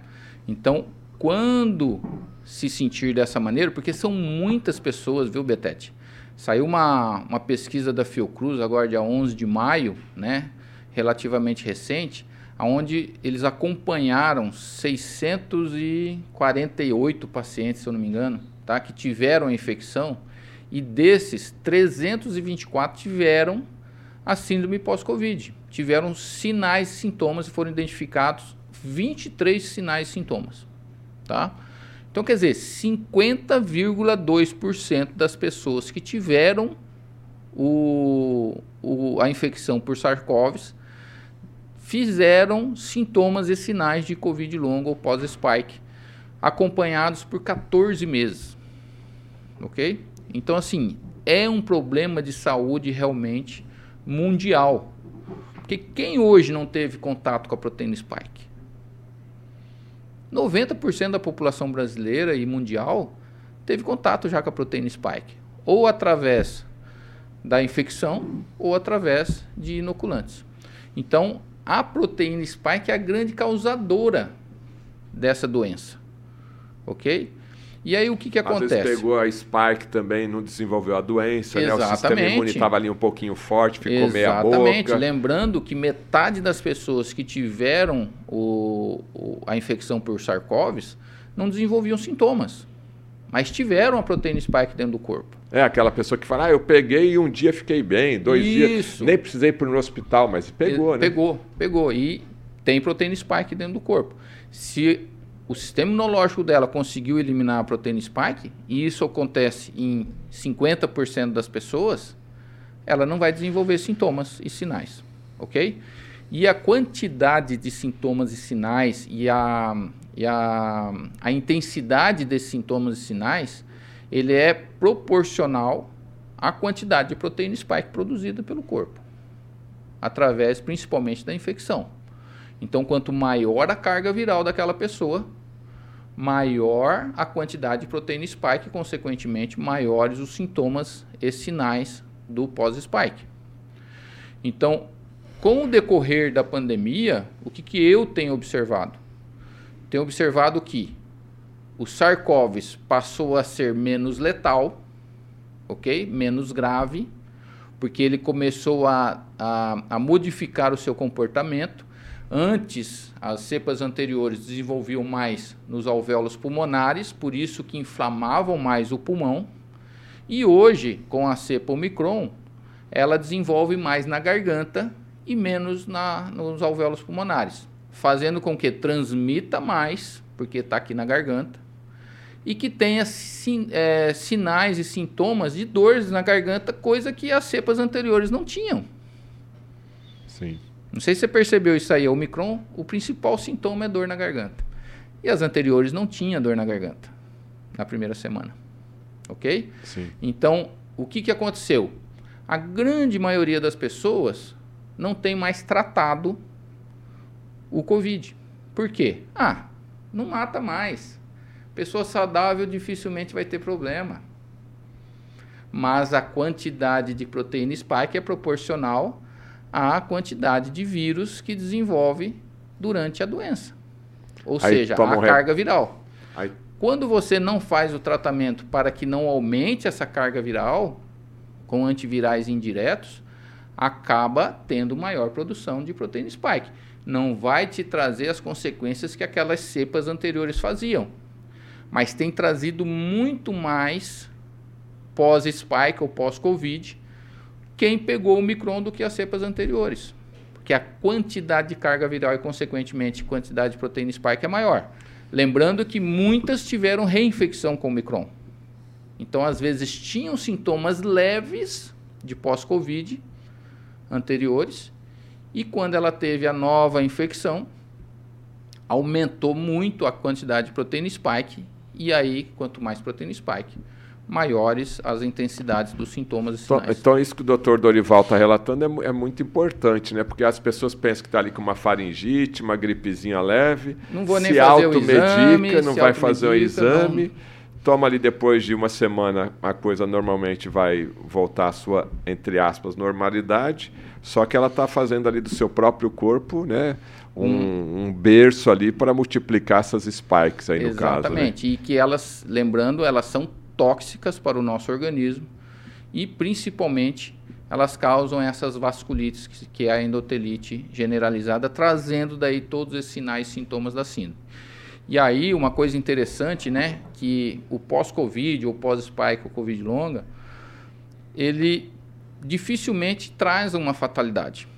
Então, quando se sentir dessa maneira, porque são muitas pessoas, viu, Betete? Saiu uma, uma pesquisa da Fiocruz agora dia 11 de maio, né? Relativamente recente, onde eles acompanharam 648 pacientes, se eu não me engano, tá? que tiveram infecção, e desses, 324 tiveram a síndrome pós-Covid. Tiveram sinais e sintomas e foram identificados 23 sinais e sintomas. Tá? Então, quer dizer, 50,2% das pessoas que tiveram o, o, a infecção por SARS-CoV fizeram sintomas e sinais de Covid longo ou pós-spike, acompanhados por 14 meses. Ok? Então, assim, é um problema de saúde realmente mundial. Porque quem hoje não teve contato com a proteína spike? 90% da população brasileira e mundial teve contato já com a proteína spike, ou através da infecção ou através de inoculantes. Então, a proteína spike é a grande causadora dessa doença. Ok? E aí o que, que acontece? Às vezes pegou a spike também, não desenvolveu a doença, né? o sistema imune estava ali um pouquinho forte, ficou Exatamente. meia boca. Exatamente. Lembrando que metade das pessoas que tiveram o, o, a infecção por SARS-CoV não desenvolviam sintomas, mas tiveram a proteína spike dentro do corpo. É aquela pessoa que fala, ah, eu peguei e um dia fiquei bem, dois Isso. dias, nem precisei ir no hospital, mas pegou, né? Pegou, pegou. E tem proteína spike dentro do corpo. Se o sistema imunológico dela conseguiu eliminar a proteína spike, e isso acontece em 50% das pessoas, ela não vai desenvolver sintomas e sinais, ok? E a quantidade de sintomas e sinais e a, e a, a intensidade desses sintomas e sinais ele é proporcional à quantidade de proteína spike produzida pelo corpo, através principalmente da infecção. Então, quanto maior a carga viral daquela pessoa, maior a quantidade de proteína spike, consequentemente, maiores os sintomas e sinais do pós-spike. Então, com o decorrer da pandemia, o que, que eu tenho observado? Tenho observado que o SARS-CoV passou a ser menos letal, ok? Menos grave, porque ele começou a, a, a modificar o seu comportamento. Antes, as cepas anteriores desenvolviam mais nos alvéolos pulmonares, por isso que inflamavam mais o pulmão. E hoje, com a cepa Omicron, ela desenvolve mais na garganta e menos na, nos alvéolos pulmonares, fazendo com que transmita mais, porque está aqui na garganta, e que tenha sin, é, sinais e sintomas de dores na garganta, coisa que as cepas anteriores não tinham. Sim. Não sei se você percebeu isso aí. O Omicron, o principal sintoma é dor na garganta. E as anteriores não tinha dor na garganta na primeira semana. Ok? Sim. Então, o que, que aconteceu? A grande maioria das pessoas não tem mais tratado o Covid. Por quê? Ah, não mata mais. Pessoa saudável dificilmente vai ter problema. Mas a quantidade de proteína spike é proporcional à quantidade de vírus que desenvolve durante a doença. Ou Aí seja, a carga viral. Aí. Quando você não faz o tratamento para que não aumente essa carga viral, com antivirais indiretos, acaba tendo maior produção de proteína spike. Não vai te trazer as consequências que aquelas cepas anteriores faziam mas tem trazido muito mais pós-spike ou pós-covid quem pegou o micron do que as cepas anteriores. Porque a quantidade de carga viral e, consequentemente, quantidade de proteína spike é maior. Lembrando que muitas tiveram reinfecção com o micron. Então, às vezes, tinham sintomas leves de pós-covid anteriores e quando ela teve a nova infecção, aumentou muito a quantidade de proteína spike e aí, quanto mais proteína spike, maiores as intensidades dos sintomas e então, sinais. Então, isso que o doutor Dorival está relatando é, é, muito importante, né? Porque as pessoas pensam que está ali com uma faringite, uma gripezinha leve, não vou nem se fazer automedica, não vai fazer o exame, não... toma ali depois de uma semana, a coisa normalmente vai voltar à sua, entre aspas, normalidade, só que ela está fazendo ali do seu próprio corpo, né? Um, um berço ali para multiplicar essas spikes aí no caso. Né? Exatamente. Né? E que elas, lembrando, elas são tóxicas para o nosso organismo e principalmente elas causam essas vasculites, que, que é a endotelite generalizada, trazendo daí todos esses sinais e sintomas da síndrome. E aí, uma coisa interessante, né, que o pós-Covid ou pós-spike ou Covid longa, ele dificilmente traz uma fatalidade.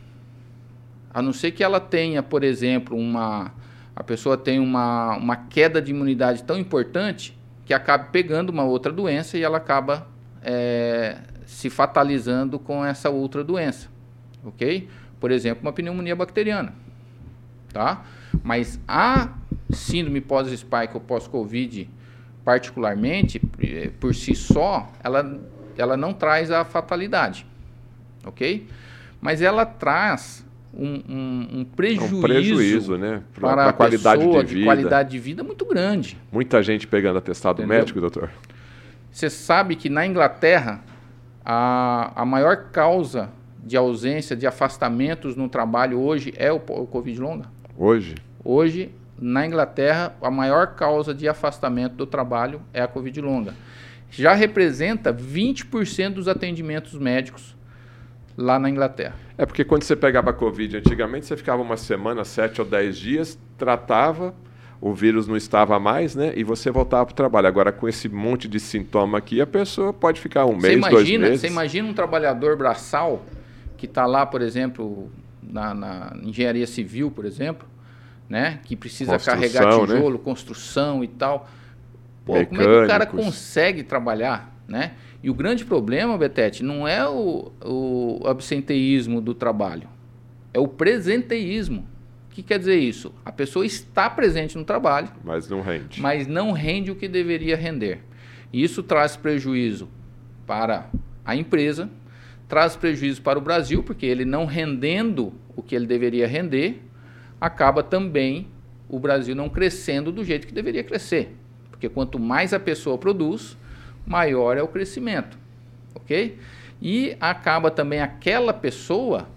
A não ser que ela tenha, por exemplo, uma a pessoa tem uma, uma queda de imunidade tão importante que acabe pegando uma outra doença e ela acaba é, se fatalizando com essa outra doença, ok? Por exemplo, uma pneumonia bacteriana, tá? Mas a síndrome pós-spike ou pós-covid, particularmente, eh, por si só, ela, ela não traz a fatalidade, ok? Mas ela traz um, um, um prejuízo, um prejuízo né? para, para a qualidade pessoa, de vida. De qualidade de vida muito grande. Muita gente pegando atestado Entendeu? médico, doutor. Você sabe que na Inglaterra a, a maior causa de ausência, de afastamentos no trabalho hoje é o, o Covid longa? Hoje? Hoje, na Inglaterra, a maior causa de afastamento do trabalho é a Covid longa. Já representa 20% dos atendimentos médicos lá na Inglaterra. É porque quando você pegava a Covid antigamente, você ficava uma semana, sete ou dez dias, tratava, o vírus não estava mais, né? E você voltava para o trabalho. Agora, com esse monte de sintoma aqui, a pessoa pode ficar um mês, imagina, dois meses. Você imagina um trabalhador braçal que está lá, por exemplo, na, na, engenharia civil, por exemplo, né? Que precisa carregar né? tijolo, né? construção e tal. Pô, como é que o cara consegue trabalhar, né? E o grande problema, Betete, não é o, o absenteísmo do trabalho, é o presenteísmo. O que quer dizer isso? A pessoa está presente no trabalho, mas não rende. Mas não rende o que deveria render. E isso traz prejuízo para a empresa, traz prejuízo para o Brasil, porque ele não rendendo o que ele deveria render, acaba também o Brasil não crescendo do jeito que deveria crescer. Porque quanto mais a pessoa produz, maior é o crescimento, ok? E acaba também aquela pessoa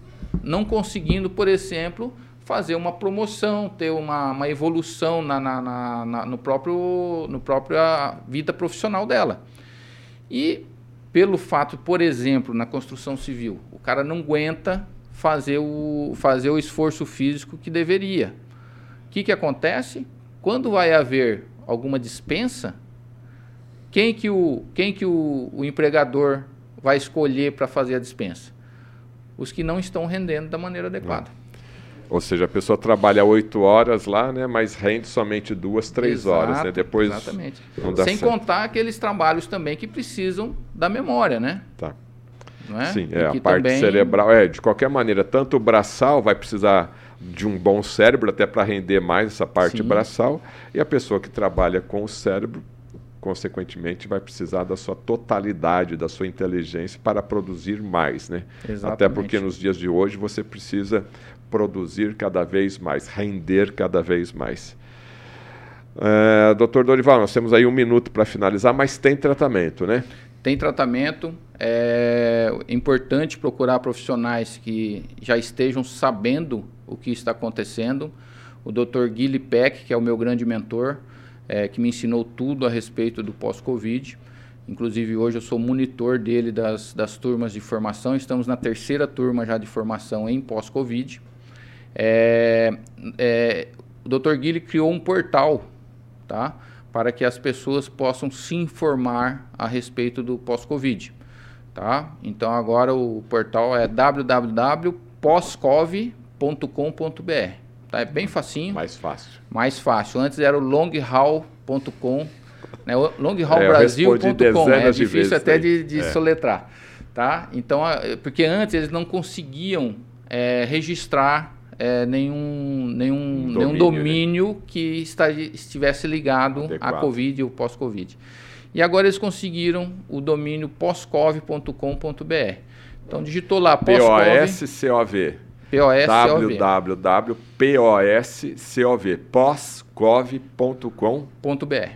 não conseguindo, por exemplo, fazer uma promoção, ter uma, uma evolução na, na, na, na no próprio no própria vida profissional dela. E pelo fato, por exemplo, na construção civil, o cara não aguenta fazer o, fazer o esforço físico que deveria. O que, que acontece? Quando vai haver alguma dispensa, quem que o, quem que o, o empregador vai escolher para fazer a dispensa? Os que não estão rendendo da maneira adequada. Ou seja, a pessoa trabalha oito horas lá, né, mas rende somente duas, três Exato, horas, né? Depois exatamente. Sem certo. contar aqueles trabalhos também que precisam da memória, né? Tá. É? Sim, é, a parte também- cerebral. É, de qualquer maneira, tanto o braçal vai precisar de um bom cérebro até para render mais essa parte Sim. braçal, e a pessoa que trabalha com o cérebro, consequentemente, vai precisar da sua totalidade, da sua inteligência para produzir mais, né? Até Exatamente. porque nos dias de hoje você precisa produzir cada vez mais, render cada vez mais. É, doutor Dorival, nós temos aí um minuto para finalizar, mas tem tratamento, né? Tem tratamento. É importante procurar profissionais que já estejam sabendo o que está acontecendo. O Dr. Guilherme Peck, que é o meu grande mentor, é, que me ensinou tudo a respeito do pós-Covid. Inclusive, hoje eu sou monitor dele das, das turmas de formação. Estamos na terceira turma já de formação em pós-Covid. É, é, o Dr. Guilherme criou um portal tá? para que as pessoas possam se informar a respeito do pós-Covid. Tá? Então agora o portal é www.poscov.com.br. Tá? É bem facinho, Mais fácil. mais fácil. Antes era o longhall.com, né? O É, É de difícil vezes até de, de É. soletrar. Tá? Então, porque antes eles não conseguiam é, registrar é, nenhum, nenhum, Um nenhum domínio, né? domínio que está- estivesse ligado à Adequado. Covid ou pós-Covid. E agora eles conseguiram o domínio poscov.com.br. Então digitou lá poscov, P-O-S-C-O-V. P-O-S-C-O-V. www.poscov, poscov.com.br.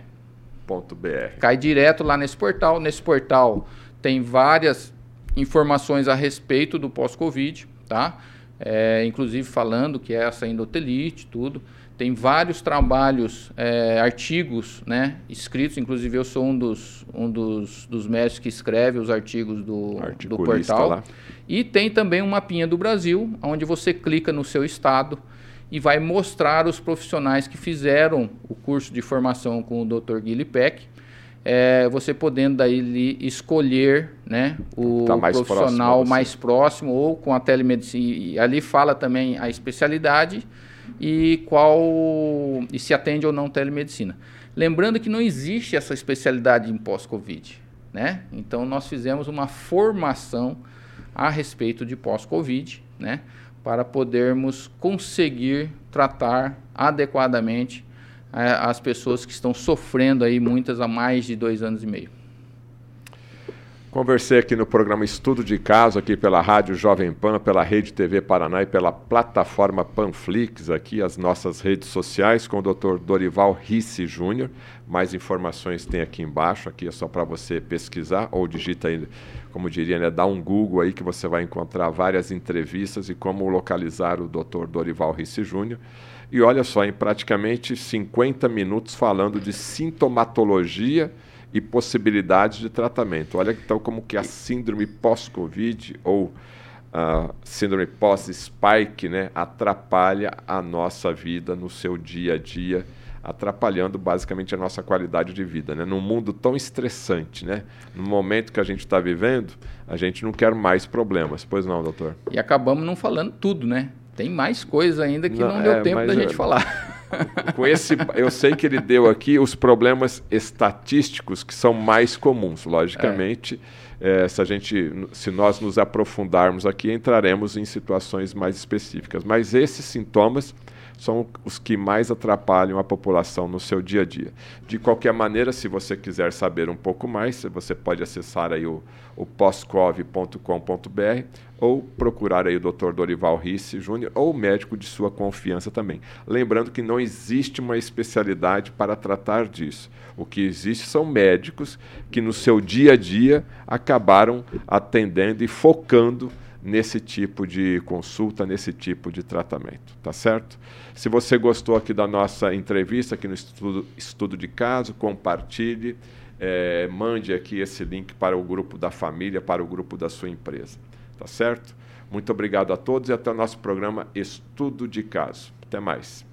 Cai direto lá nesse portal. Nesse portal tem várias informações a respeito do pós-Covid, tá? É, inclusive falando que é essa endotelite, tudo. Tem vários trabalhos, é, artigos, né, escritos. Inclusive eu sou um dos, um dos, dos médicos que escreve os artigos do, do portal. lá. E tem também um mapinha do Brasil, onde você clica no seu estado e vai mostrar os profissionais que fizeram o curso de formação com o Dr. Guilherme Peck. É, você podendo daí escolher né, o Tá mais profissional próximo mais próximo ou com a telemedicina. E ali fala também a especialidade e qual e se atende ou não telemedicina. Lembrando que não existe essa especialidade em pós-Covid, né? Então nós fizemos uma formação a respeito de pós-Covid, né? Para podermos conseguir tratar adequadamente eh, as pessoas que estão sofrendo aí muitas há mais de dois anos e meio. Conversei aqui no programa Estudo de Caso, aqui pela Rádio Jovem Pan, pela Rede TV Paraná e pela plataforma Panflix, aqui as nossas redes sociais, com o Dr. Dorival Risse Júnior. Mais informações tem aqui embaixo, aqui é só para você pesquisar, ou digita aí, como diria, né, dá um Google aí que você vai encontrar várias entrevistas e como localizar o Dr. Dorival Risse Júnior. E olha só, em praticamente 50 minutos falando de sintomatologia e possibilidades de tratamento. Olha então como que a síndrome pós-Covid ou a síndrome pós-spike né, atrapalha a nossa vida no seu dia a dia, atrapalhando basicamente a nossa qualidade de vida. Né? Num mundo tão estressante, né? no momento que a gente está vivendo, a gente não quer mais problemas. Pois não, doutor? E acabamos não falando tudo, né? Tem mais coisa ainda que não, Não, deu é, tempo da é- gente falar. Com esse, eu sei que ele deu aqui os problemas estatísticos que são mais comuns. Logicamente, eh, se a gente, se nós nos aprofundarmos aqui, entraremos em situações mais específicas. Mas esses sintomas são os que mais atrapalham a população no seu dia a dia. De qualquer maneira, se você quiser saber um pouco mais, você pode acessar aí o, o poscov.com.br ou procurar aí o Dr. Dorival Risse Júnior ou o médico de sua confiança também. Lembrando que não existe uma especialidade para tratar disso. O que existe são médicos que no seu dia a dia acabaram atendendo e focando nesse tipo de consulta, nesse tipo de tratamento, tá certo? Se você gostou aqui da nossa entrevista aqui no estudo, estudo de caso, compartilhe, eh, mande aqui esse link para o grupo da família, para o grupo da sua empresa, tá certo? Muito obrigado a todos e até o nosso programa Estudo de Caso. Até mais.